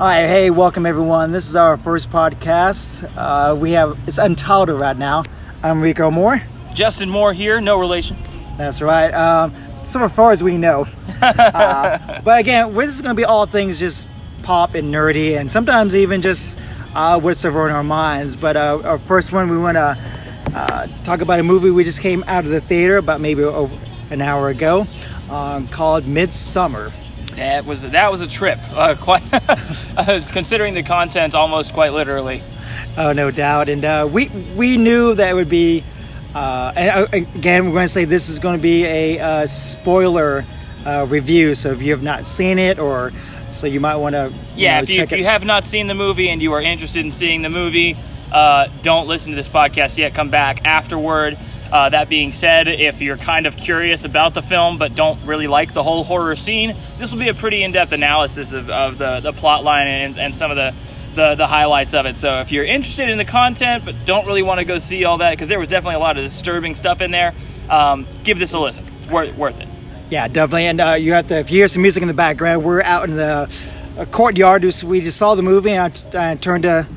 All right, hey, welcome everyone. This is our first podcast. Uh, we have it's untitled right now. I'm Rico Moore. Justin Moore here, no relation. That's right. Um, so far as we know. uh, but again, this is going to be all things just pop and nerdy, and sometimes even just uh, what's over in our minds. But uh, our first one, we want to uh, talk about a movie we just came out of the theater about maybe over an hour ago, um, called Midsommar. That was that was a trip. Uh, quite considering the content, almost quite literally. Oh, no doubt. And uh, we we knew that it would be. Uh, and uh, again, we're going to say this is going to be a uh, spoiler uh, review. So if you have not seen it, or so you might want to. Yeah, know, if, you, if you have not seen the movie and you are interested in seeing the movie, uh, don't listen to this podcast yet. Come back afterward. Uh, that being said, if you're kind of curious about the film but don't really like the whole horror scene, this will be a pretty in-depth analysis of, of the, the plot line and, and some of the, the, the highlights of it. So if you're interested in the content but don't really want to go see all that, because there was definitely a lot of disturbing stuff in there, um, give this a listen. It's worth, worth it. Yeah, definitely. And uh, you have to, if you hear some music in the background, we're out in the uh, courtyard. We just saw the movie, and I, I turned to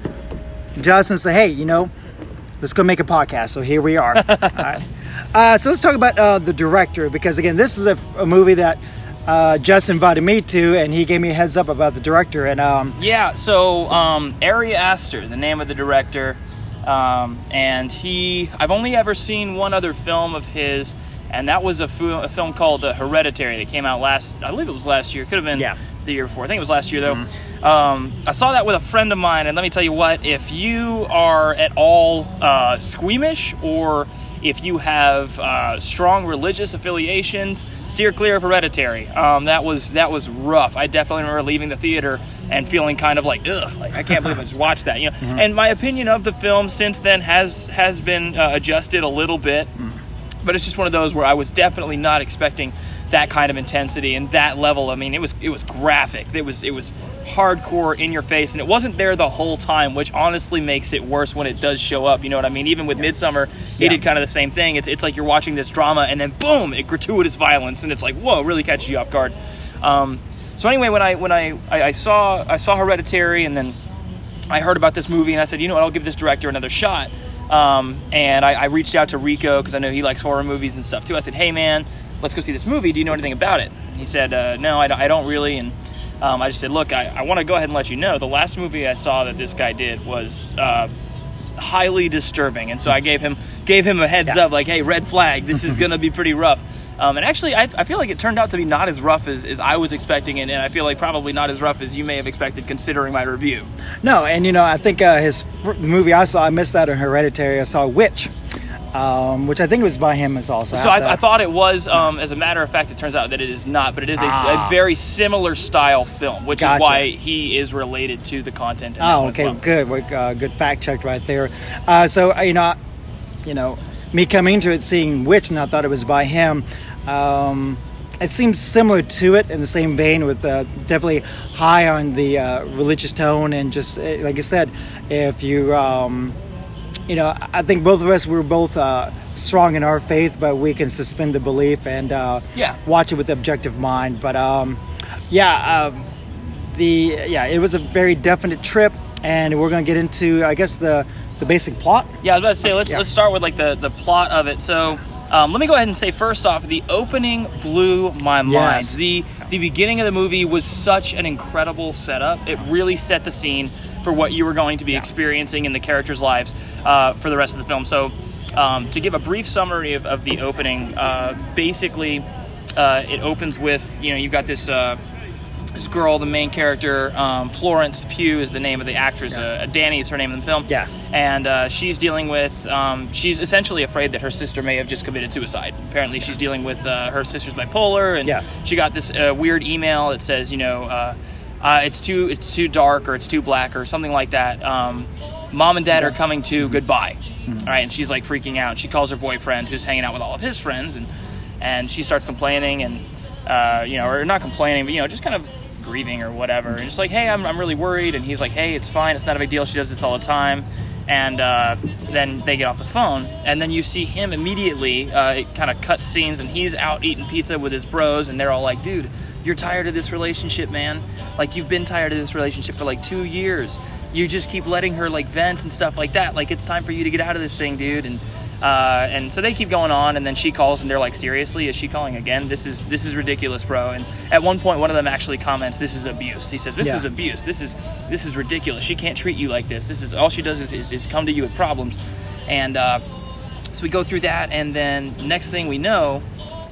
Justin and said, hey, you know, let's go make a podcast. So here we are. Right. Uh, so let's talk about uh, the director, because again, this is a, a movie that uh, Justin invited me to, and he gave me a heads up about the director. And um, Yeah, so um, Ari Aster, the name of the director, um, and he, I've only ever seen one other film of his, and that was a, film called uh, Hereditary that came out last, I believe it was last year, could have been Yeah. the year before. I think it was last year though. Um, I saw that with a friend of mine, and let me tell you what, if you are at all uh, squeamish or if you have uh, strong religious affiliations, steer clear of Hereditary. Um, that was that was rough. I definitely remember leaving the theater and feeling kind of like, ugh, like I can't believe I just watched that. You know, and my opinion of the film since then has has been uh, adjusted a little bit but it's just one of those where I was definitely not expecting that kind of intensity and that level. I mean, it was it was graphic. It was it was hardcore in your face, and it wasn't there the whole time, which honestly makes it worse when it does show up. You know what I mean? Even with Midsommar, he Yeah. did kind of the same thing. It's it's like you're watching this drama, and then boom, it gratuitous violence, and it's like whoa, really catches you off guard. Um, so anyway, when I when I, I I saw I saw Hereditary, and then I heard about this movie and I said, you know what, I'll give this director another shot. Um, and I, I reached out to Rico because I know he likes horror movies and stuff too. I said, hey man, let's go see this movie. Do you know anything about it? He said, uh, no, I don't, I don't really. And um, I just said, look, I, I want to go ahead and let you know the last movie I saw that this guy did was uh, highly disturbing. And so I gave him gave him a heads Yeah. up, like, hey, red flag, this is going to be pretty rough. Um, and actually, I, I feel like it turned out to be not as rough as, as I was expecting, and, and I feel like probably not as rough as you may have expected considering my review. no, and you know, I think uh, his the movie I saw, I missed out on Hereditary. I saw Witch, um, which I think was by him as also. So I, I thought it was. Um, as a matter of fact, it turns out that it is not, but it is a, Ah. a very similar style film, which Gotcha. is why he is related to the content. Oh, okay, well. good. Uh, good fact checked right there. Uh, so uh, you know, you know, me coming into it seeing Witch, and I thought it was by him. Um, it seems similar to it in the same vein, with uh, definitely high on the uh, religious tone, and just uh, like I said, if you, um, you know, I think both of us were both uh, strong in our faith, but we can suspend the belief and uh, Yeah. watch it with the objective mind. But um, yeah. Um, the yeah, it was a very definite trip, and we're gonna get into I guess the the basic plot. Yeah, I was about to say let's Yeah. let's start with like the the plot of it. So. Um, let me go ahead and say first off, the opening blew my mind. Yes. The the beginning of the movie was such an incredible setup. It really set the scene for what you were going to be experiencing in the characters' lives uh, for the rest of the film. So, um, to give a brief summary of, of the opening, uh, basically, uh, it opens with you know you've got this. Uh, this girl, the main character, um, Florence Pugh is the name of the actress. Uh, Danny is her name in the film. Yeah. And uh, she's dealing with, um, she's essentially afraid that her sister may have just committed suicide. Apparently, she's dealing with uh, her sister's bipolar, and Yeah. she got this uh, weird email that says, you know, uh, it's too it's too dark or it's too black or something like that. Um, Mom and Dad are coming to goodbye. All right, and she's like freaking out. She calls her boyfriend, who's hanging out with all of his friends, and and she starts complaining and uh, you know, or not complaining, but you know, just kind of grieving or whatever. And just like, hey, I'm, I'm really worried. And he's like, hey, it's fine. It's not a big deal. She does this all the time. And uh, then they get off the phone, and then you see him immediately. Uh, it kind of cuts scenes, and he's out eating pizza with his bros, and they're all like, "Dude, you're tired of this relationship, man. Like you've been tired of this relationship for like two years. You just keep letting her like vent and stuff like that. Like it's time for you to get out of this thing, dude. And uh, and so they keep going on, and then she calls, and they're like, "Seriously, is she calling again? This is this is ridiculous, bro." And at one point, one of them actually comments, "This is abuse." He says, "This Yeah. is abuse. This is this is ridiculous. She can't treat you like this. This is all she does is, is, is come to you with problems." And uh, so we go through that, and then next thing we know,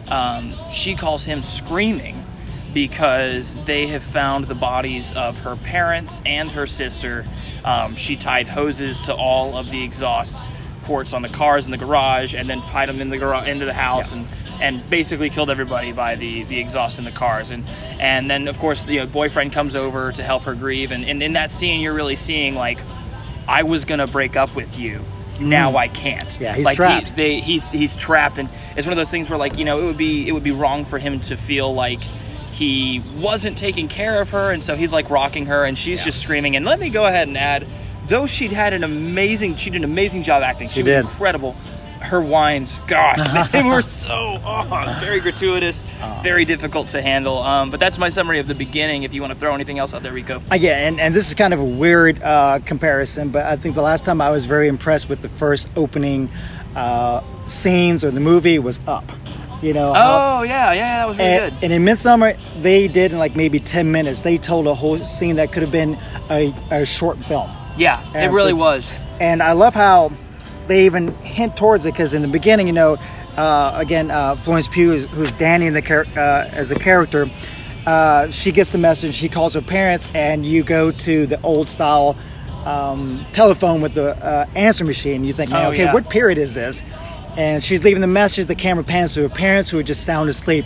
um, she calls him screaming because they have found the bodies of her parents and her sister. Um, she tied hoses to all of the exhaust ports on the cars in the garage, and then tied them in the garage into the house, Yeah. and and basically killed everybody by the the exhaust in the cars. And and then of course the uh, boyfriend comes over to help her grieve, and, and in that scene you're really seeing like, I was gonna break up with you. Now I can't. Mm. Yeah, he's like trapped. He, they, he's he's trapped, and it's one of those things where like you know it would be it would be wrong for him to feel like he wasn't taking care of her, and so he's like rocking her, and she's Yeah. just screaming. And let me go ahead and add, though she'd had an amazing, she did an amazing job acting. She, She was did. incredible. Her whines, gosh, they were so oh, very gratuitous, very difficult to handle. Um, but that's my summary of the beginning. If you want to throw anything else out there, Rico. Uh, yeah, and, and this is kind of a weird uh, comparison, but I think the last time I was very impressed with the first opening uh, scenes or the movie was Up. You know, Oh yeah, yeah, that was really and, good. and in Midsommar, they did in like maybe 10 minutes, they told a whole scene that could have been a, a short film. Yeah, it really the- was. And I love how they even hint towards it because in the beginning, you know, uh, again, uh, Florence Pugh, is- who's Danny in the char- uh, as a character, uh, she gets the message. She calls her parents, and you go to the old style um, telephone with the uh, answer machine. You think, man, Oh, okay, yeah. what period is this? And she's leaving the message. The camera pans to her parents, who are just sound asleep,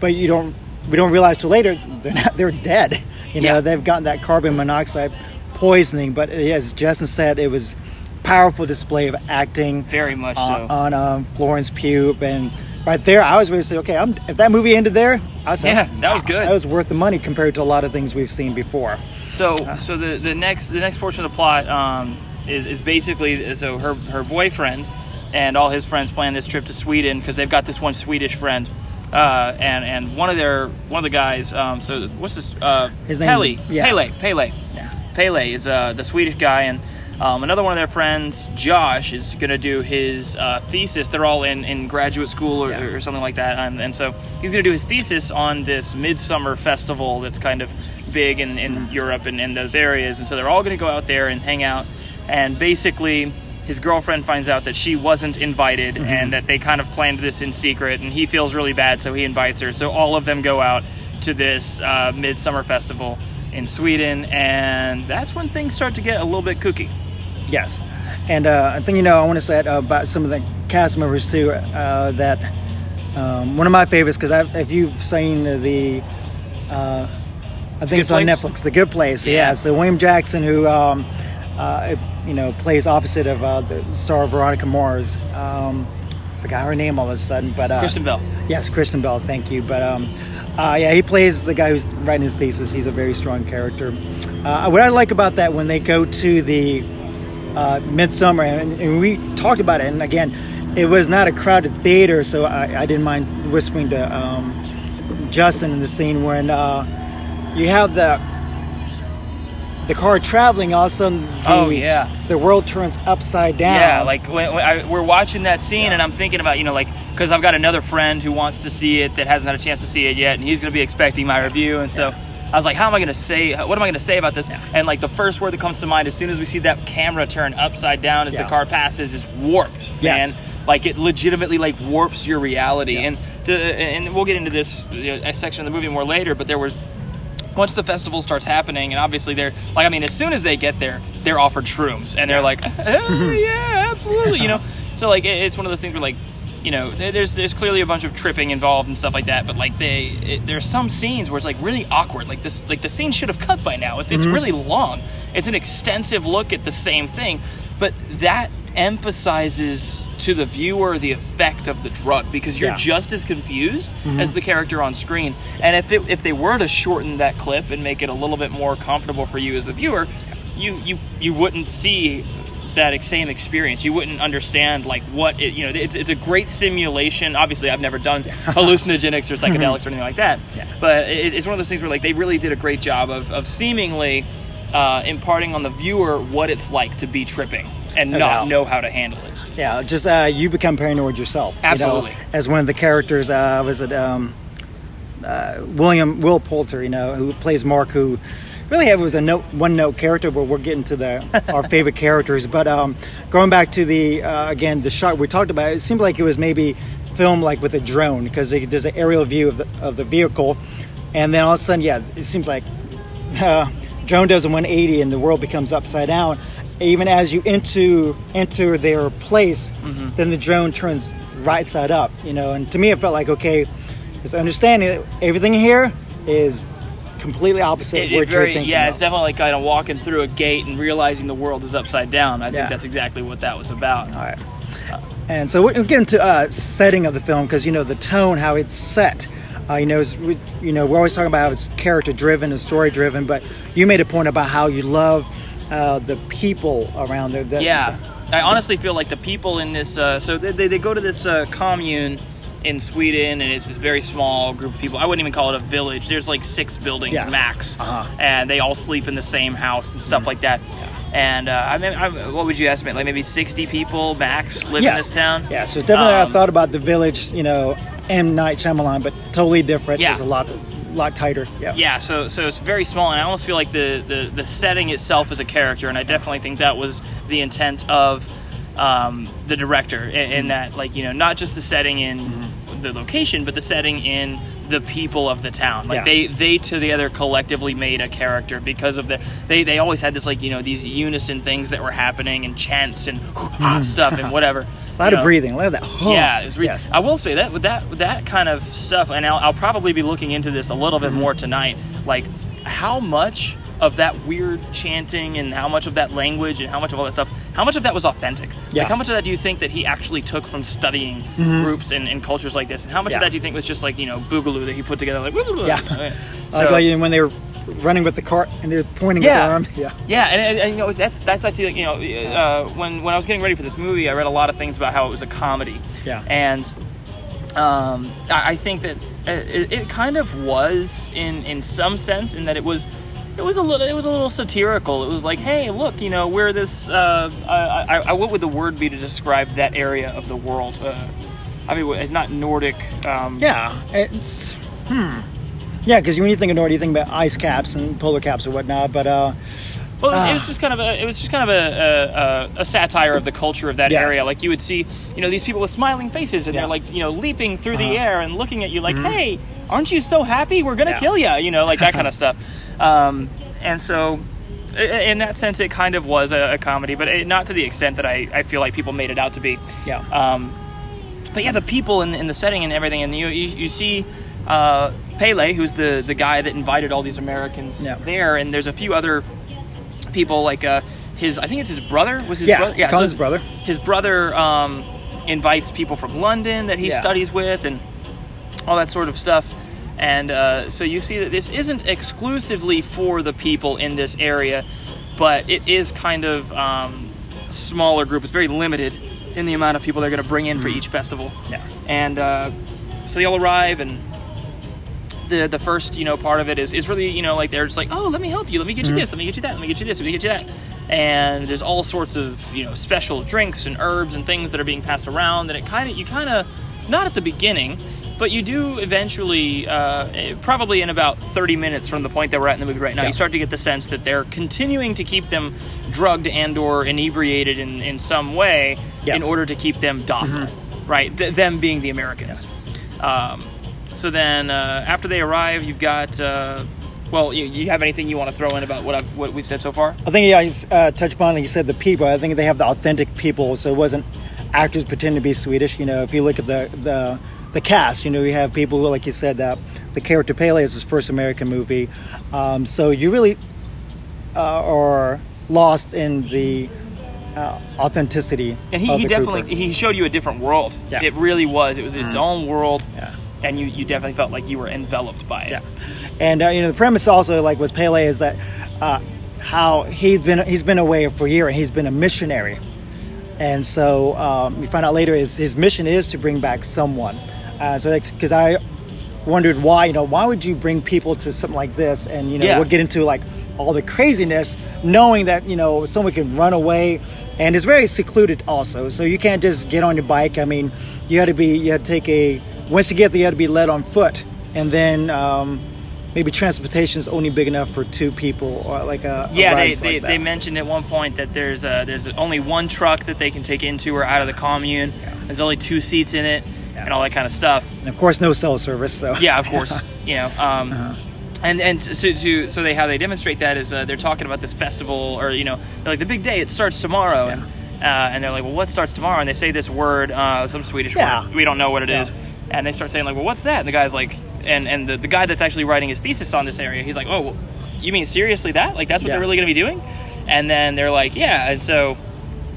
but you don't. We don't realize till later they're not, they're dead. You know, Yeah. they've gotten that carbon monoxide poisoning. But as Justin said, it was powerful display of acting Very much on, so. on um, Florence Pugh, and right there, I was to say, okay, I'm, if that movie ended there, I was Yeah, that was good. That was worth the money compared to a lot of things we've seen before. So, so the, the next the next portion of the plot um, is, is basically so her her boyfriend and all his friends plan this trip to Sweden because they've got this one Swedish friend, uh, and and one of their one of the guys. Um, so what's this? Uh, His name Pelle. yeah. Pelle. Pelle. Yeah. Pelle is uh, the Swedish guy, and um, another one of their friends, Josh, is going to do his uh, thesis. They're all in, in graduate school or, Yeah. or something like that, and, and so he's going to do his thesis on this midsummer festival that's kind of big in, in Europe and in those areas. And so they're all going to go out there and hang out, and basically. His girlfriend finds out that she wasn't invited and that they kind of planned this in secret, and he feels really bad, so he invites her. So all of them go out to this uh, midsummer festival in Sweden, and that's when things start to get a little bit kooky. Yes, and uh, I think you know I want to say uh, about some of the cast members too. Uh, that um, one of my favorites because if you've seen the, uh, I think Good it's on Netflix, The Good Place. Yeah. Yeah. So William Jackson, who um, uh, you know plays opposite of uh, the star Veronica Mars. Um, forgot her name all of a sudden, but uh, Kristen Bell. Yes, Kristen Bell. Thank you. But um, uh, yeah, he plays the guy who's writing his thesis. He's a very strong character. Uh, what I like about that when they go to the uh, Midsummer, and, and we talked about it, and again, it was not a crowded theater, so I, I didn't mind whispering to um, Justin in the scene when uh, you have the the car traveling, all of a sudden, the, Oh, yeah. the world turns upside down. Yeah, like when, when I, we're watching that scene, and I'm thinking about you know like because I've got another friend who wants to see it that hasn't had a chance to see it yet, and he's going to be expecting my review, and so. I was like, how am I going to say, what am I going to say about this? And like the first word that comes to mind as soon as we see that camera turn upside down as Yeah. the car passes is warped, Yes. man. Like it legitimately like warps your reality. Yeah. And to, and we'll get into this uh, section of the movie more later, but there was once the festival starts happening, and obviously they're like, I mean, as soon as they get there, they're offered shrooms, and they're like, "Oh, yeah, absolutely, you know. So like, it- it's one of those things where like, you know, there's there's clearly a bunch of tripping involved and stuff like that, but like they, it, there's some scenes where it's like really awkward. Like this, like the scene should have cut by now. It's it's mm-hmm. really long. It's an extensive look at the same thing, but that emphasizes to the viewer the effect of the drug because you're Yeah. just as confused as the character on screen. And if it, if they were to shorten that clip and make it a little bit more comfortable for you as the viewer, you you you wouldn't see that same experience. You wouldn't understand like what it, you know. It's, it's a great simulation. Obviously, I've never done hallucinogenics or psychedelics or anything like that. Yeah. But it, it's one of those things where like they really did a great job of, of seemingly uh, imparting on the viewer what it's like to be tripping and No not know how to handle it. Yeah, just uh, you become paranoid yourself. you know, Absolutely. as one of the characters, uh, was it um, uh, William Will Poulter? You know, who plays Mark, who really was a note, one note character. But we're getting to the our favorite characters. But um, going back to the uh, again the shot we talked about, it seemed like it was maybe filmed like with a drone because there's an aerial view of the of the vehicle, and then all of a sudden, yeah, it seems like uh, drone does a 180 and the world becomes upside down. Even as you into enter their place, Mm-hmm. then the drone turns right side up. You know, and to me, it felt like okay, it's understanding that everything here is completely opposite It, what it very, you're thinking. yeah, of. it's definitely like kind of walking through a gate and realizing the world is upside down. I Yeah. think that's exactly what that was about. All right. And so we'll get into uh, setting of the film because you know the tone, how it's set. Uh, you know, you know, we're always talking about how it's character driven and story driven, but you made a point about how you love uh, the people around there. The, Yeah, I honestly feel like the people in this. Uh, so they, they, they go to this uh, commune in Sweden, and it's this very small group of people. I wouldn't even call it a village. There's like six buildings Yeah. max, Uh-huh. and they all sleep in the same house and stuff like that. And uh, I mean, I, what would you estimate? Like maybe 60 people max live in this town. Yeah, so it's definitely Um, I thought about the village, you know, M Night Shyamalan, but totally different. Yeah. It's a lot, lot tighter. Yeah. yeah so so it's very small and i almost feel like the, the the setting itself is a character and i definitely think that was the intent of um, the director in, in that like you know not just the setting in the location but the setting in the people of the town like Yeah. they they together collectively made a character because of the they they always had this like you know these unison things that were happening and chants and mm-hmm. stuff and whatever A lot you of know. breathing. A lot of that. Yeah, it was re- Yes. I will say that with that with that kind of stuff, and I'll, I'll probably be looking into this a little bit more tonight. Like how much of that weird chanting and how much of that language and how much of all that stuff, how much of that was authentic? Yeah. Mm-hmm. Like how much of that do you think that he actually took from studying groups and, and cultures like this, and how much of that do you think was just like you know boogaloo that he put together? Like Yeah. so, like, like when they were running with the cart and they're pointing Yeah. arm. Yeah. Yeah, and, and, and, you know that's that's I feel like you know uh, when when I was getting ready for this movie, I read a lot of things about how it was a comedy. Yeah. and um, I, I think that it, it kind of was in in some sense in that it was. It was a little. It was a little satirical. It was like, "Hey, look, you know, we're this. Uh, I, I, I, what would the word be to describe that area of the world? Uh, I mean, it's not Nordic. Um, Yeah. It's hmm. Yeah, because when you think of Nordic, you think about ice caps and polar caps or whatnot. But uh, Well, it was, it Ah. was just kind of a it was just kind of a, a, a, satire of the culture of that Yes. area. Like you would see, you know, these people with smiling faces, and Yeah. they're like, you know, leaping through the Uh-huh. Mm-hmm. air and looking at you like, "Hey, aren't you so happy? We're gonna Yeah. kill you," you know, like that kind of stuff. Um, and so, in that sense, it kind of was a, a comedy, but it, not to the extent that I, I feel like people made it out to be. yeah. Um, but yeah, the people in, in the setting and everything, and you you, you see uh, Pelle, who's the the guy that invited all these Americans Yeah. there, and there's a few other people like uh, his I think it's his brother was his Yeah, brother call his brother. his brother um, invites people from London that he Yeah. studies with and all that sort of stuff. And uh, so you see that this isn't exclusively for the people in this area, but it is kind of um, smaller group. It's very limited in the amount of people they're going to bring in for each festival. Mm-hmm. Yeah. And uh, so they all arrive and the the first you know part of it is is really you know like they're just like oh let me help you let me get you this let me get you that let me get you this let me get you that and there's all sorts of you know special drinks and herbs and things that are being passed around and it kind of you kind of not at the beginning but you do eventually uh, eh, probably in about 30 minutes from the point that we're at in the movie right now Yeah. you start to get the sense that they're continuing to keep them drugged and or inebriated in, in some way Yeah. in order to keep them docile right Th- them being the americans um, so then, uh, after they arrive, you've got. Uh, well, you, you have anything you want to throw in about what I've what we've said so far? I think yeah, he's uh, touched upon like you said the people. I think they have the authentic people, so it wasn't actors pretending to be Swedish. You know, if you look at the the, the cast, you know, you have people who, like you said, uh, the character Pelle is his first American movie, um, so you really uh, are lost in the uh, authenticity. And he, he definitely he showed you a different world. Yeah. It really was. It was its own world, Yeah. and you, you definitely felt like you were enveloped by it. Yeah, and uh, you know the premise also like with Pelle is that uh, how he's been he's been away for a year and he's been a missionary, and so um, we find out later his his mission is to bring back someone. Uh, so because I wondered why you know why would you bring people to something like this? And you know Yeah. we'll get into like all the craziness knowing that you know someone can run away and it's very secluded also. So you can't just get on your bike. I mean you had to be you had to take a once you get there you had to be led on foot. And then um, maybe transportation is only big enough for two people or like a, a Yeah, ride they, like they, they mentioned at one point that there's uh there's only one truck that they can take into or out of the commune. There's only two seats in it, and all that kind of stuff. and of course no cell service so Yeah, of course. you know, um, Uh-huh. and and so to so they how they demonstrate that is uh, they're talking about this festival or you know they're like the big day it starts tomorrow and uh, and they're like well what starts tomorrow and they say this word uh, some Swedish Yeah. word we don't know what it Yeah. is and they start saying like well what's that and the guy's like and and the, the guy that's actually writing his thesis on this area he's like oh well, you mean seriously that like that's what Yeah. they're really going to be doing and then they're like yeah and so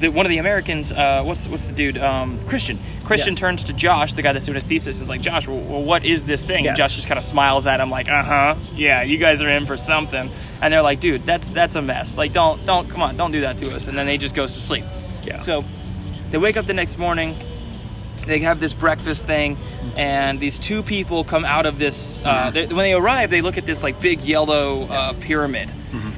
the, one of the Americans, uh, what's what's the dude? Um, Christian. Christian Yes. turns to Josh, the guy that's doing his thesis, and is like, Josh, well, well, what is this thing? And Josh just kind of smiles at him, like, uh huh, yeah, you guys are in for something. And they're like, dude, that's that's a mess. Like, don't don't come on, don't do that to us. And then they just goes to sleep. Yeah. So they wake up the next morning. They have this breakfast thing, and these two people come out of this. Uh, they, when they arrive, they look at this like big yellow uh, pyramid,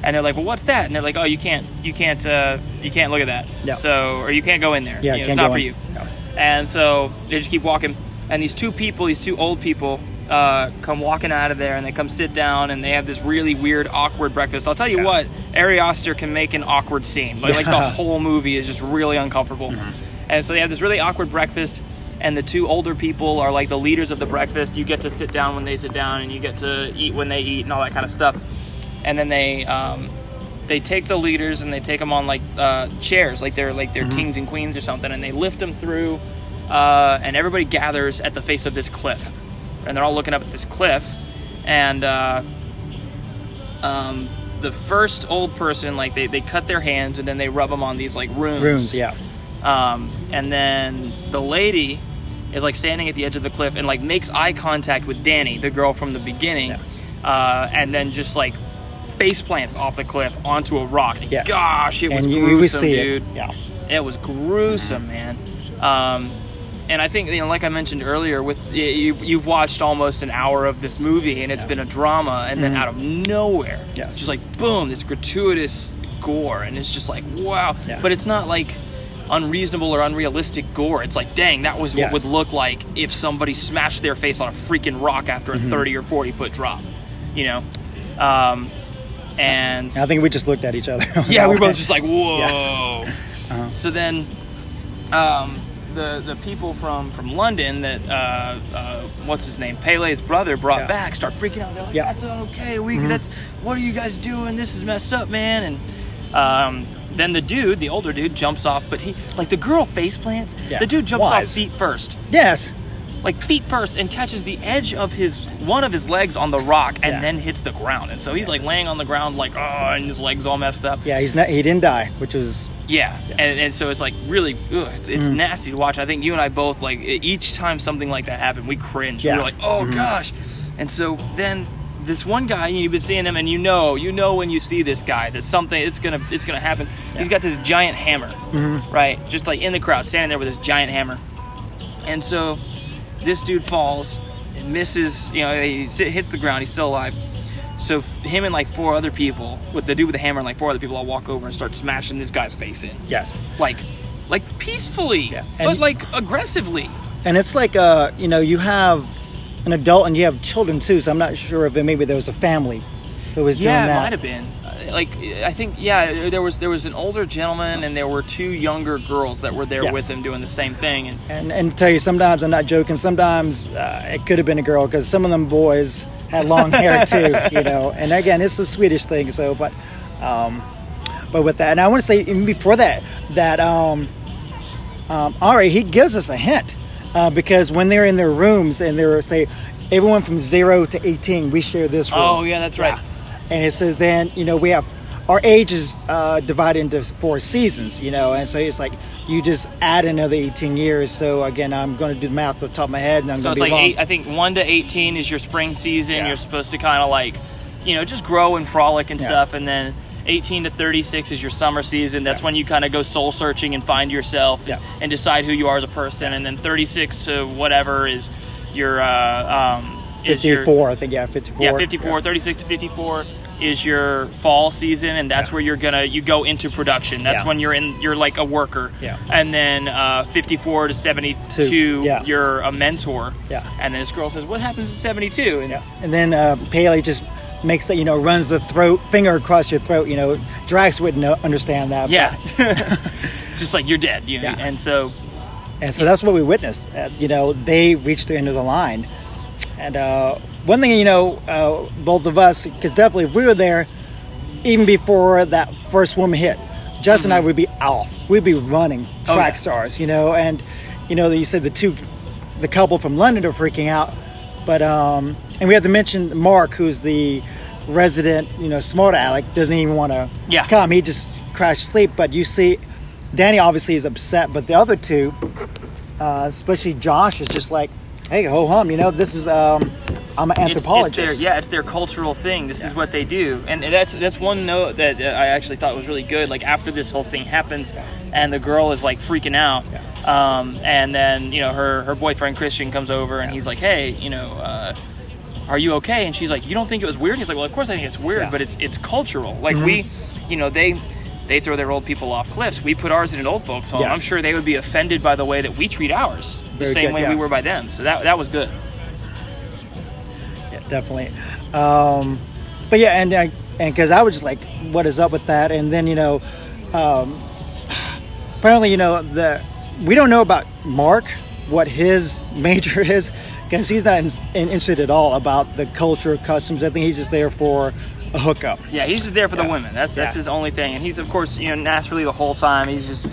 and they're like, "Well, what's that?" And they're like, "Oh, you can't, you can't, uh, you can't look at that. Yeah. So, or you can't go in there. Yeah, You know, it's not for in. you." No. And so they just keep walking, and these two people, these two old people, uh, come walking out of there, and they come sit down, and they have this really weird, awkward breakfast. I'll tell you Yeah. what, Ari Aster can make an awkward scene. Like, like the whole movie is just really uncomfortable. And so they have this really awkward breakfast, and the two older people are like the leaders of the breakfast. You get to sit down when they sit down, and you get to eat when they eat, and all that kind of stuff. And then they um, they take the leaders and they take them on like uh, chairs, like they're like they're kings and queens or something, and they lift them through. Uh, and everybody gathers at the face of this cliff, and they're all looking up at this cliff, and. Uh, um, the first old person, like they, they cut their hands and then they rub them on these like runes. runes yeah Um, and then the lady is like standing at the edge of the cliff and like makes eye contact with Danny, the girl from the beginning, Yeah. uh, and then just like face plants off the cliff onto a rock. And Yes. Gosh, it was and you, you gruesome, see dude. it yeah It was gruesome, man. Um, and I think, you know, like I mentioned earlier, with you, you've watched almost an hour of this movie, and it's been a drama, and then out of nowhere, Mm-hmm. Yes. it's just like boom, this gratuitous gore, and it's just like wow. Yeah. But it's not like unreasonable or unrealistic gore. It's like, dang, that was what would look like if somebody smashed their face on a freaking rock after Mm-hmm. a thirty or forty foot drop, you know. Um, and i think we just looked at each other yeah, we were both just like, whoa. Uh-huh. So then, um, the the people from from London that uh, uh, what's his name Pelle's brother brought Yeah. back start freaking out. They're like, Yeah. "That's okay. We that's what are you guys doing? This is messed up, man." And um, then the dude, the older dude, jumps off, but he like the girl face plants. Yeah. The dude jumps off Wise. feet first yes like feet first and catches the edge of his one of his legs on the rock and Yeah. then hits the ground and so he's like laying on the ground like oh and his legs all messed up yeah he's not he didn't die which was yeah, And, and so it's like really, ugh, it's, it's Mm-hmm. nasty to watch. I think you and I both like each time something like that happened, we cringed. We Yeah. Mm-hmm. were like, oh gosh. And so then this one guy, you've been seeing him, and you know, you know when you see this guy that something it's gonna it's gonna happen. He's got this giant hammer, Mm-hmm. right? Just like in the crowd, standing there with this giant hammer. And so this dude falls, and misses. You know, he hits the ground. He's still alive. So f- him and like four other people, with the dude with the hammer and like four other people, all walk over and start smashing this guy's face in, yes like, like peacefully, Yeah. but like aggressively. and it's like uh you know you have an adult and you have children too so i'm not sure if it, maybe there was a family who was Yeah, doing it that might have been. Like I think, yeah, there was there was an older gentleman and there were two younger girls that were there Yes. with him doing the same thing. And And, and to tell you, sometimes I'm not joking. Sometimes uh, it could have been a girl because some of them boys had long hair too, you know. And again, it's a Swedish thing. So, but, um, but with that, and I want to say even before that, that um, um, Ari he gives us a hint uh, because when they're in their rooms and they're say everyone from zero to eighteen, we share this room. oh yeah, that's right. And it says then you know we have our age is uh, divided into four seasons you know and so it's like you just add another 18 years so again i'm going to do the math off the top of my head and i'm So going it's to be like eight, I think one to eighteen is your spring season. Yeah. You're supposed to kind of like, you know, just grow and frolic and Yeah. stuff, and then 18 to 36 is your summer season. That's when you kind of go soul searching and find yourself and, Yeah. and decide who you are as a person. And then 36 to whatever is your uh, um, is your 54, I think. Yeah, 54. yeah 54 36 to 54 is your fall season and that's Yeah. where you're gonna you go into production that's Yeah. when you're in you're like a worker Yeah. and then uh, 54 to 72 Two, yeah. you're a mentor Yeah. and then this girl says what happens at 72 and Yeah. And then uh, Paley just makes that, you know, runs the throat, finger across your throat. You know, Drax wouldn't know, understand that. yeah just like you're dead you know? Yeah. and so And so that's what we witnessed. Uh, you know, they reached the end of the line. And uh, one thing, you know, uh, both of us, because definitely if we were there, even before that first woman hit, Justin and I would be off. We'd be running Mm-hmm. Oh, track stars, you know, and, you know, you said the two, the couple from London are freaking out. But, um, and we have to mention Mark, who's the resident, you know, smart aleck, doesn't even want to Yeah. come. He just crashed asleep. But you see, Danny obviously is upset, but the other two, uh, especially Josh, is just like, "Hey, ho hum, you know, this is um, I'm an it's, it's anthropologist." their, yeah, it's their cultural thing. This is what they do, and that's that's one note that I actually thought was really good. Like after this whole thing happens, and the girl is like freaking out, um, and then you know her her boyfriend Christian comes over and he's like, "Hey, you know." Uh, are you okay? And she's like, you don't think it was weird? He's like, well, of course I think it's weird, Yeah. but it's it's cultural. Like we, you know, they they throw their old people off cliffs. We put ours in an old folks home. Yes. I'm sure they would be offended by the way that we treat ours, the Very same good, way yeah. we were by them. So that that was good. Yeah, definitely. Um, but yeah, and I and because I was just like, "What is up with that?" And then you know, um, apparently you know the we don't know about Mark what his major is because he's not in, in, interested at all about the culture, customs. I think he's just there for a hookup. Yeah, he's just there for the women. That's that's Yeah. his only thing. And he's of course, you know, naturally the whole time he's just,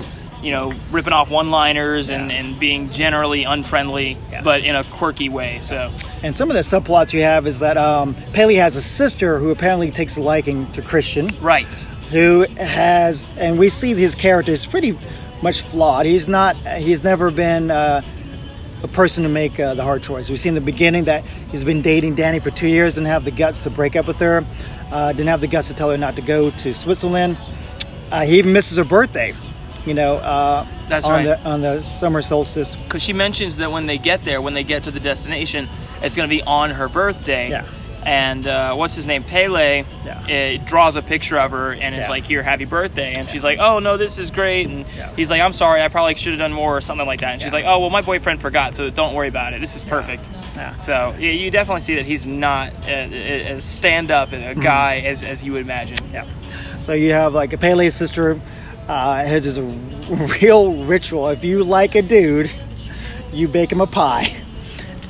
you know, ripping off one-liners and, Yeah. and being generally unfriendly, Yeah. but in a quirky way. So And some of the subplots you have is that um, Paley has a sister who apparently takes a liking to Christian. right, who has, and we see his character is pretty much flawed. He's not, he's never been uh, a person to make uh, the hard choice. We see in the beginning that he's been dating Danny for two years, didn't have the guts to break up with her, uh, didn't have the guts to tell her not to go to Switzerland. Uh, he even misses her birthday, you know, uh, That's on right. the on the summer solstice. because she mentions that when they get there, when they get to the destination, it's going to be on her birthday. Yeah. And uh, what's his name? Pelle Yeah. it draws a picture of her and is Yeah. like, "Here, happy birthday!" And she's like, "Oh no, this is great." And Yeah. he's like, "I'm sorry, I probably should have done more or something like that." And she's like, "Oh well, my boyfriend forgot, so don't worry about it. This is perfect." Yeah. So yeah, you definitely see that he's not a, stand up a guy as, as you would imagine. Yeah. So you have like a Pelle's sister. Uh, it is a real ritual. If you like a dude, you bake him a pie,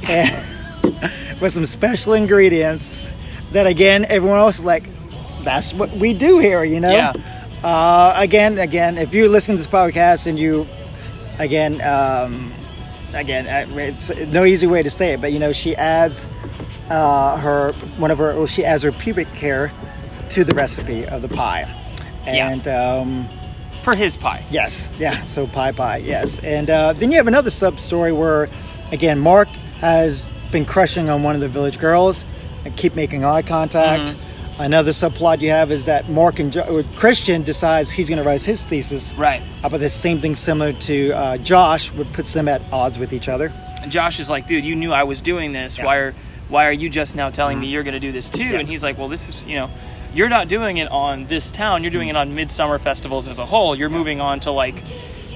with some special ingredients. That again, everyone else is like, that's what we do here, you know. Yeah. Uh, again, again, if you listen to this podcast and you, again, um, again, uh, it's no easy way to say it, but you know, she adds uh, her one of her, well, she adds her pubic hair to the recipe of the pie, Yeah. and um, For his pie. yes, yeah, so pie pie, yes, and uh, then you have another sub story where, again, Mark has been crushing on one of the village girls and keep making eye contact. Mm-hmm. Another subplot you have is that Mark and jo- Christian decides he's going to write his thesis Right. about the same thing similar to uh, Josh, which puts them at odds with each other. And Josh is like, dude, you knew I was doing this. Yeah. Why are why are you just now telling me you're going to do this too? And he's like, well, this is you know, you're not doing it on this town. You're doing it on midsummer festivals as a whole. You're moving on to like.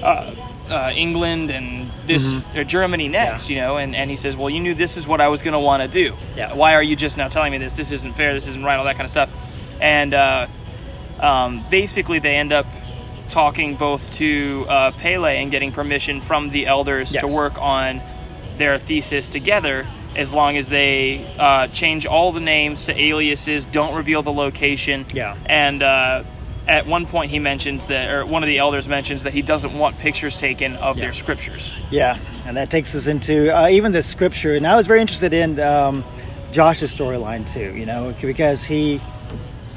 Uh, uh, England and this uh, Germany next, you know, and, and he says, well, you knew this is what I was going to want to do. Yeah. Why are you just now telling me this? This isn't fair. This isn't right. All that kind of stuff. And uh, um, basically, they end up talking both to uh, Pelle and getting permission from the elders to work on their thesis together as long as they uh, change all the names to aliases, don't reveal the location. Yeah. And uh, at one point, he mentions that, or one of the elders mentions that he doesn't want pictures taken of Yeah. their scriptures. Yeah, and that takes us into uh, even the scripture. And I was very interested in um, Josh's storyline too, you know, because he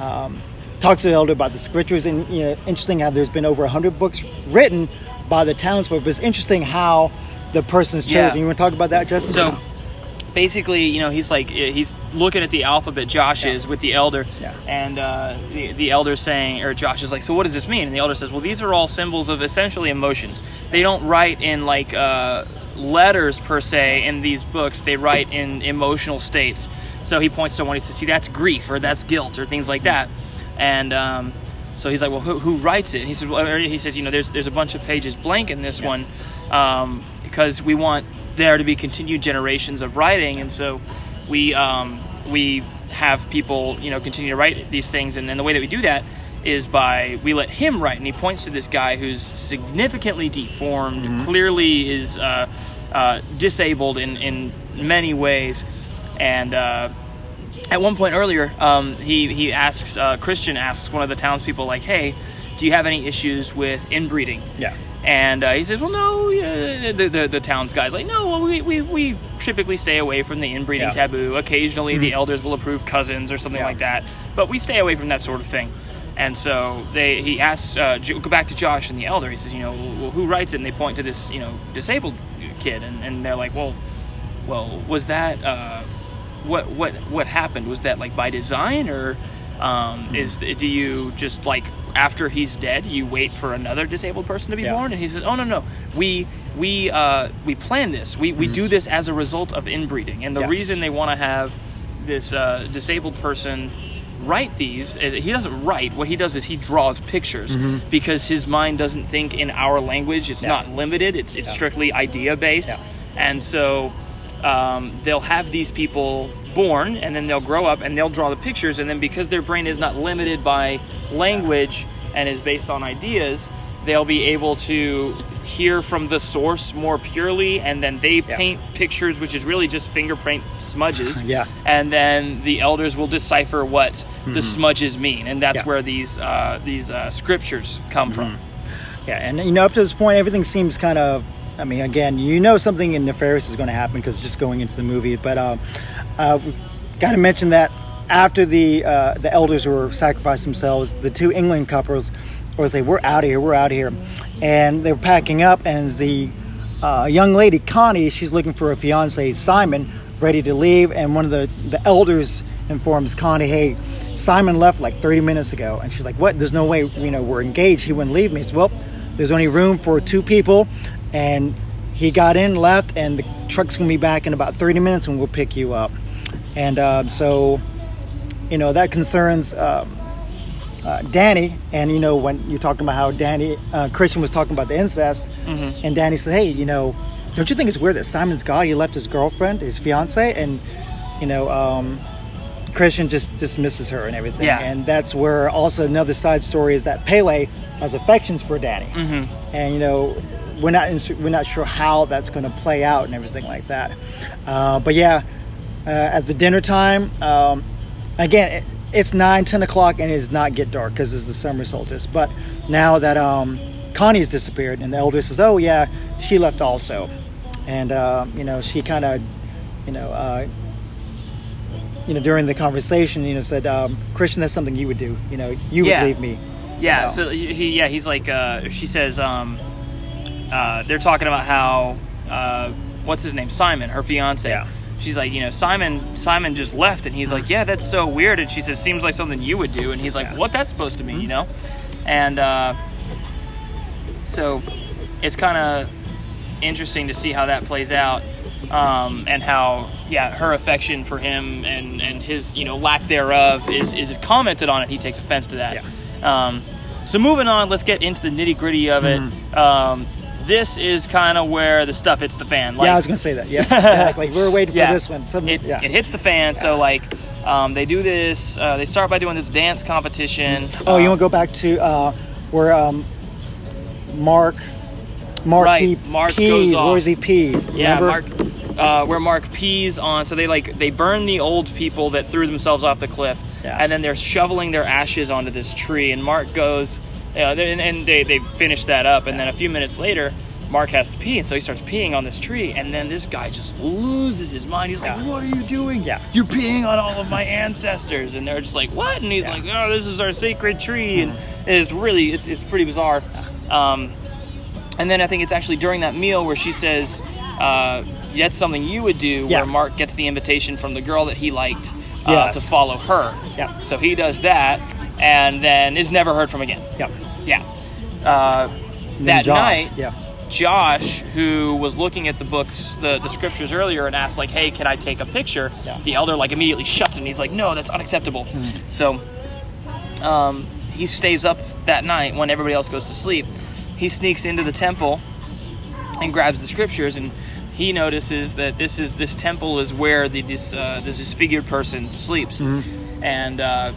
um, talks to the elder about the scriptures. And you know, interesting how there's been over 100 books written by the townsfolk, but it's interesting how the person's Yeah. chosen. You want to talk about that, Justin? So basically, you know, he's like he's looking at the alphabet Josh is with the elder, Yeah. and uh, the the elder's saying, or Josh is like, so what does this mean? And the elder says, well, these are all symbols of essentially emotions. They don't write in like uh, letters per se in these books. They write in emotional states. So he points to one. He says, see, that's grief or that's guilt or things like that, and. Um, so he's like, well, who, who writes it? And he says, well, he says, you know, there's there's a bunch of pages blank in this one, um, because we want there to be continued generations of writing, and so we um, we have people, you know, continue to write these things, and then the way that we do that is by we let him write, and he points to this guy who's significantly deformed, clearly is uh, uh, disabled in in many ways, and. Uh, at one point earlier, um, he he asks uh, Christian asks one of the townspeople like, "Hey, do you have any issues with inbreeding?" Yeah. And uh, he says, "Well, no." The, the the town's guys like, "No, well, we, we we typically stay away from the inbreeding Yeah. taboo. Occasionally, the elders will approve cousins or something Yeah. like that, but we stay away from that sort of thing." And so they he asks uh, go back to Josh and the elder. He says, "You know, well, who writes it?" And they point to this you know disabled kid, and, and they're like, "Well, well, was that?" Uh, what what what happened was that like by design or um, is do you just like after he's dead you wait for another disabled person to be Yeah. born? And he says oh no no. We we uh, we plan this. We, we do this as a result of inbreeding. And the Yeah. reason they want to have this uh, disabled person write these is he doesn't write. What he does is he draws pictures because his mind doesn't think in our language. It's Yeah. not limited. It's it's strictly idea based and so um, they'll have these people born and then they'll grow up and they'll draw the pictures and then because their brain is not limited by language and is based on ideas they'll be able to hear from the source more purely and then they Yeah. paint pictures which is really just fingerprint smudges Yeah. and then the elders will decipher what the smudges mean and that's Mm-hmm. Yeah. where these uh, these uh, scriptures come from Yeah, and you know, up to this point, everything seems kind of. I mean, again, you know something in nefarious is going to happen because just going into the movie. But uh, uh, we got to mention that after the uh, the elders were sacrificed themselves, the two England couples, or they were out of here, we're out of here, and they were packing up, and the uh, young lady Connie, she's looking for a fiance Simon, ready to leave, and one of the the elders informs Connie, hey. Simon left like 30 minutes ago, and she's like, "What? There's no way, you know, we're engaged. He wouldn't leave me." Well, there's only room for two people, and he got in, left, and the truck's gonna be back in about 30 minutes, and we'll pick you up. And um, so, you know, that concerns um, uh, Danny. And you know, when you talked about how Danny uh, Christian was talking about the incest, and Danny said, "Hey, you know, don't you think it's weird that Simon's God? He left his girlfriend, his fiance, and you know." Um, Christian just dismisses her and everything, Yeah. and that's where also another side story is that Pelle has affections for Danny, mm-hmm. and you know we're not we're not sure how that's going to play out and everything like that. Uh, but yeah, uh, at the dinner time, um, again it, it's nine ten o'clock and it does not get dark because it's the summer solstice. But now that um, Connie's disappeared and the elder says, "Oh yeah, she left also," and uh, you know she kind of you know. Uh, you know, during the conversation, you know, said, um, "Christian, that's something you would do. You know, you Yeah. would leave me." Yeah. No. So he, he- yeah, he's like, uh, she says, um, uh, they're talking about how, uh, what's his name, Simon, her fiance. Yeah. She's like, you know, Simon, Simon just left, and he's like, yeah, that's so weird. And she says, seems like something you would do, and he's like, Yeah. what that's supposed to mean, you know? And uh, so it's kind of interesting to see how that plays out. Um, and how, yeah, her affection for him and, and his, you know, lack thereof is, is commented on it. He takes offense to that. Um, so moving on, let's get into the nitty gritty of it. Um, this is kind of where the stuff hits the fan. Like, yeah, I was going to say that. Yeah, we were waiting yeah, for this one. Some, it, yeah. it hits the fan. So like, um, they do this. Uh, they start by doing this dance competition. oh, you Um, want to go back to uh, where um, Mark, Mark, Right, he Mark pees. off. Where is he pee? Yeah, Mark. Uh, where Mark pees on, so they like they burn the old people that threw themselves off the cliff, Yeah. and then they're shoveling their ashes onto this tree. And Mark goes, uh, and, and they they finish that up, and then a few minutes later, Mark has to pee, and so he starts peeing on this tree, and then this guy just loses his mind. He's like, Yeah. "What are you doing? Yeah. You're peeing on all of my ancestors," and they're just like, "What?" And he's Yeah. like, "Oh, this is our sacred tree," and it's really it's, it's pretty bizarre. Um, and then I think it's actually during that meal where she says, uh, that's something you would do Yeah. where Mark gets the invitation from the girl that he liked uh, Yes. to follow her. Yeah. So he does that, and then is never heard from again. Yeah. Uh, that Josh, night, Yeah. Josh, who was looking at the books, the, the scriptures earlier, and asked like, "Hey, can I take a picture?" Yeah. The elder like immediately shuts him. He's like, "No, that's unacceptable." So, um, he stays up that night when everybody else goes to sleep. He sneaks into the temple and grabs the scriptures, and he notices that this is this temple is where the this uh, this disfigured person sleeps, and uh,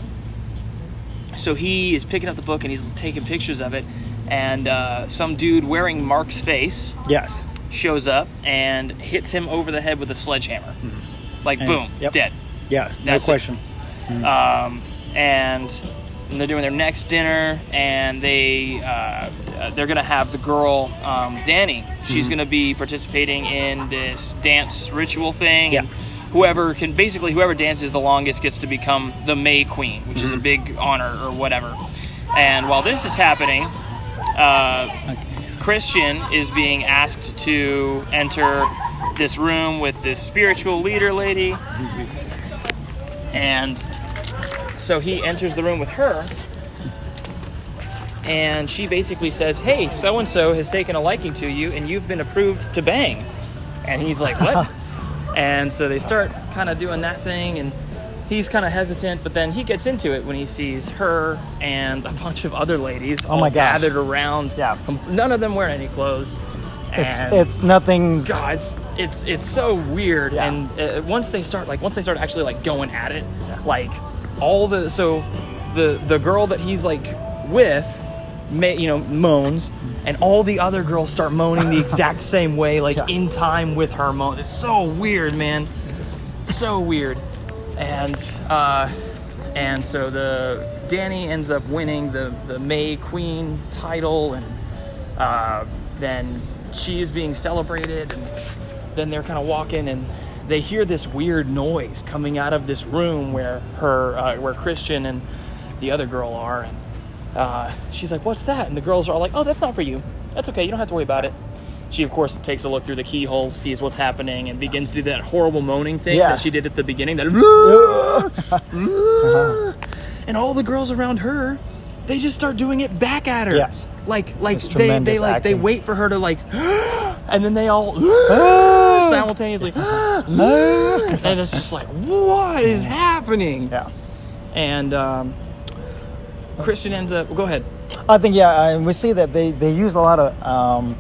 so he is picking up the book and he's taking pictures of it. And uh, some dude wearing Mark's face Yes. shows up and hits him over the head with a sledgehammer. Like, And boom, yep. dead. Yeah. No That's question. Um, and they're doing their next dinner, and they uh, uh, they're gonna have the girl um, Dani. Mm-hmm. She's gonna be participating in this dance ritual thing. Yeah. And whoever can basically whoever dances the longest gets to become the May Queen, which is a Mm-hmm. big honor or whatever. And while this is happening, uh, Christian is being asked to enter this room with this spiritual leader lady. And so he enters the room with her. And she basically says, Hey, so and so has taken a liking to you and you've been approved to bang. And he's like, What? and so they start kind of doing that thing. And he's kind of hesitant, but then he gets into it when he sees her and a bunch of other ladies Oh my gosh. gathered around. Yeah. None of them wearing any clothes. It's it's nothing's. God, it's it's, it's so weird. Yeah. And uh, once they start like once they start actually like going at it, like all the so the the girl that he's like with, you know, moans, and all the other girls start moaning the exact same way, like Yeah. in time with her moans. It's so weird, man. So weird. And uh, and so the Dani ends up winning the the May Queen title, and uh, then she is being celebrated, and then they're kind of walking, and they hear this weird noise coming out of this room where her uh, where Christian and the other girl are, and uh, she's like, "What's that?" And the girls are all like, "Oh, that's not for you. That's okay. You don't have to worry about it." She, of course, takes a look through the keyhole, sees what's happening, and begins to do that horrible moaning thing Yeah. that she did at the beginning. That and all the girls around her, they just start doing it back at her. Yes. Like, like they, they like they wait for her to like, and then they all simultaneously, and it's just like, what is happening? Yeah. And um, Christian ends up. Go ahead. I think yeah, and we see that they, they use a lot of um,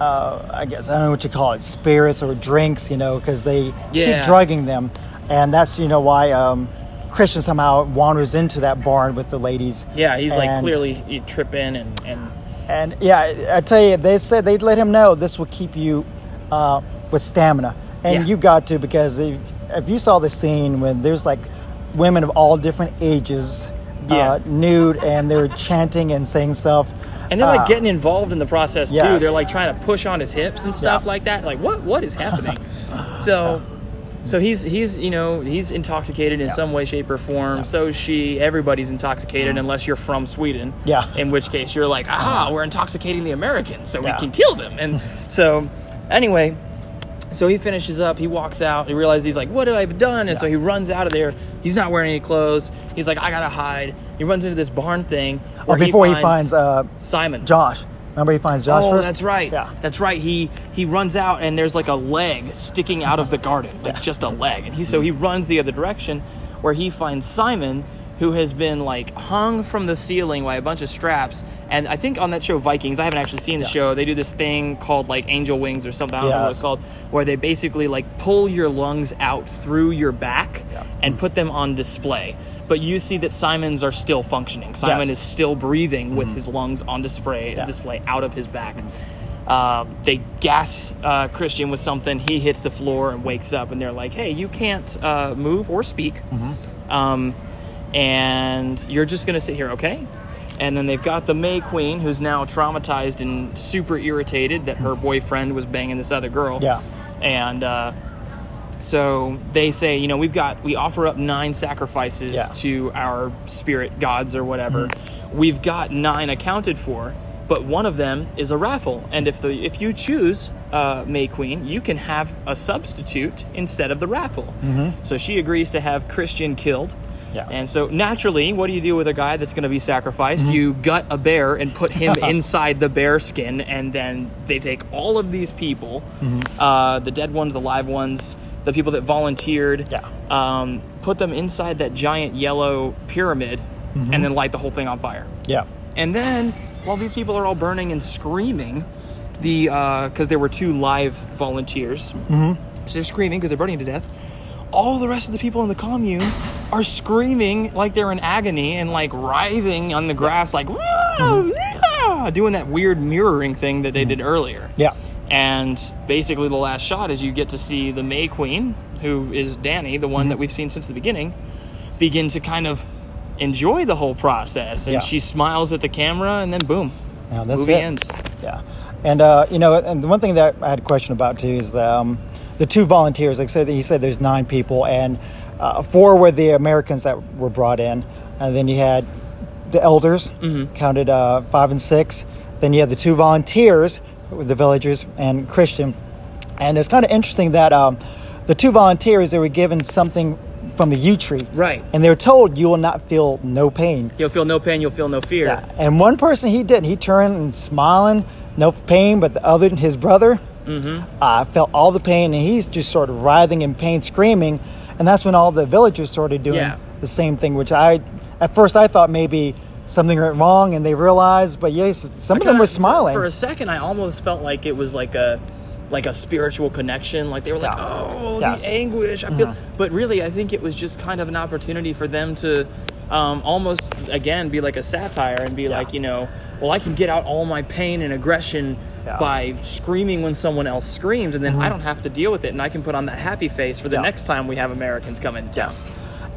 uh, I guess I don't know what you call it, spirits or drinks, you know, because they Yeah. keep drugging them, and that's you know why um, Christian somehow wanders into that barn with the ladies. Yeah, he's like clearly you trip in and and And yeah, I- I tell you, they said they'd let him know this will keep you uh, with stamina, and Yeah. you got to because if, if you saw the scene when there's like women of all different ages, Yeah. uh, nude, and they're chanting and saying stuff. and they're like uh, getting involved in the process too. They're like trying to push on his hips and stuff Yeah. like that. Like what what is happening? so so he's he's you know he's intoxicated in Yeah. some way, shape, or form. So is she. Everybody's intoxicated unless you're from Sweden. Yeah. In which case you're like, aha, we're intoxicating the Americans, so Yeah. we can kill them. And so anyway. So he finishes up. He walks out. He realizes he's like, "What have I done?" And so he runs out of there. He's not wearing any clothes. He's like, "I gotta hide." He runs into this barn thing. Or where before he finds uh, Simon. Josh. Remember he finds Josh oh, first? that's right. Yeah. That's right. He he runs out and there's like a leg sticking out of the garden, like just a leg. And he so he runs the other direction, where he finds Simon, who has been like hung from the ceiling by a bunch of straps. And I think on that show Vikings, I haven't actually seen the Yeah. show. They do this thing called like angel wings or something. I don't know what it's called, where they basically like pull your lungs out through your back Yeah. and put them on display. But you see that Simon's are still functioning. Simon Yes. Mm-hmm. is still breathing with his lungs on display Yeah. display out of his back. Um, they gas uh, Christian with something. He hits the floor and wakes up, and they're like, "Hey, you can't uh, move or speak, um, and you're just gonna sit here, okay?" And then they've got the May Queen, who's now traumatized and super irritated that her boyfriend was banging this other girl. Yeah. and uh, so they say, you know, we've got we offer up nine sacrifices Yeah. to our spirit gods or whatever. We've got nine accounted for, but one of them is a raffle, and if the if you choose uh, May Queen, you can have a substitute instead of the raffle. So she agrees to have Christian killed. Yeah. And so naturally, what do you do with a guy that's going to be sacrificed? You gut a bear and put him inside the bear skin, and then they take all of these people, uh, the dead ones, the live ones, the people that volunteered, Yeah. um, put them inside that giant yellow pyramid, and then light the whole thing on fire. Yeah. And then, while these people are all burning and screaming, the because there were two live volunteers, mm-hmm. so they're screaming because they're burning to death. All the rest of the people in the commune are screaming like they're in agony and like writhing on the grass, like "Wah, yeah," doing that weird mirroring thing that they did earlier. Yeah. And basically, the last shot is you get to see the May Queen, who is Dani, the one that we've seen since the beginning, begin to kind of enjoy the whole process. And Yeah. she smiles at the camera, and then boom, Now that's movie it. ends. Yeah, and uh, you know, and the one thing that I had a question about too is the, um, the two volunteers. Like I said, he said there's nine people, and uh, four were the Americans that were brought in, and then you had the elders counted uh, five and six. Then you had the two volunteers, the villagers, and Christian. And it's kind of interesting that um, the two volunteers they were given something from the yew tree, Right. And they were told you will not feel no pain. You'll feel no pain, you'll feel no fear. Yeah. And one person he didn't. He turned and smiling, no pain, but the other, his brother, uh, felt all the pain, and he's just sort of writhing in pain, screaming. And that's when all the villagers started doing Yeah. the same thing, which I, at first, I thought maybe something went wrong, and they realized, but yes, some of them were smiling. For a second, I almost felt like it was like a like a spiritual connection. Like they were like, Yeah. "Oh, Yes. the anguish." I feel, but really, I think it was just kind of an opportunity for them to um, almost again be like a satire and be like, you know, well, I can get out all my pain and aggression Yeah. by screaming when someone else screams, and then I don't have to deal with it, and I can put on that happy face for the Yeah. next time we have Americans come in. Yes.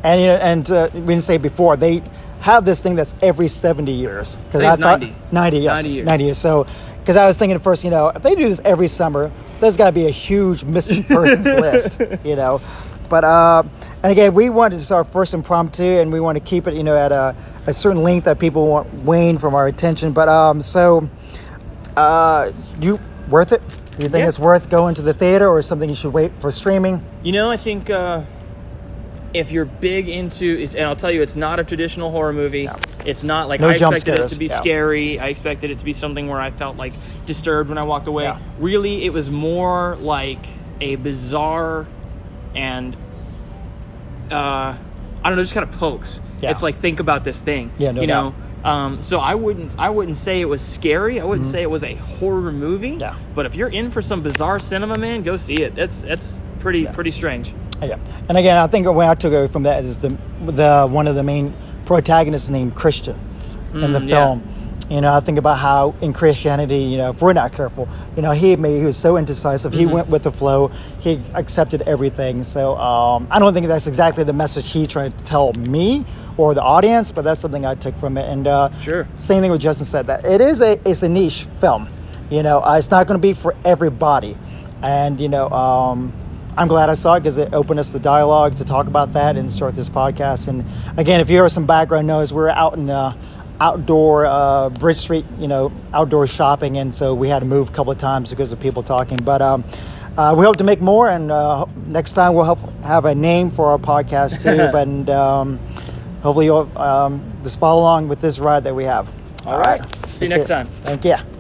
And you know, and uh, we didn't say before they have this thing that's every seventy years. Because I think it's 90. 90, yes, 90 years. 90 years. So, because I was thinking at first, you know, if they do this every summer, there's got to be a huge missing persons list, you know. But uh, and again, we wanted this is our first impromptu, and we want to keep it, you know, at a, a certain length that people won't wane from our attention. But um, so, uh, you worth it? Do you think Yeah. it's worth going to the theater, or something you should wait for streaming? You know, I think uh, if you're big into, it's, and I'll tell you, it's not a traditional horror movie. It's not like No I expected it to be yeah. scary. I expected it to be something where I felt like disturbed when I walked away. Yeah. Really, it was more like a bizarre and uh, I don't know, just kind of pokes. Yeah. It's like think about this thing. Yeah, no you doubt. Um, so I wouldn't I wouldn't say it was scary. I wouldn't say it was a horror movie. Mm-hmm. Yeah. But if you're in for some bizarre cinema, man, go see it. That's that's pretty pretty strange. Yeah, and again, I think when I took away from that is the the one of the main protagonists named Christian in the Mm, yeah. film. You know, I think about how in Christianity, you know, if we're not careful, you know, he made he was so indecisive. He Mm-hmm. went with the flow. He accepted everything. So um, I don't think that's exactly the message he tried to tell me or the audience, but that's something I took from it. And uh, Sure. same thing with Justin said that it is a it's a niche film. You know, uh, it's not going to be for everybody, and you know, um, I'm glad I saw it because it opened us the dialogue to talk about that and start this podcast. And again, if you hear some background noise, we're out in uh, outdoor uh, Bridge Street, you know, outdoor shopping, and so we had to move a couple of times because of people talking. But um, uh, we hope to make more, and uh, next time we'll help have a name for our podcast too. and um, hopefully you'll um, just follow along with this ride that we have. All right. See you next it. time. Thank you.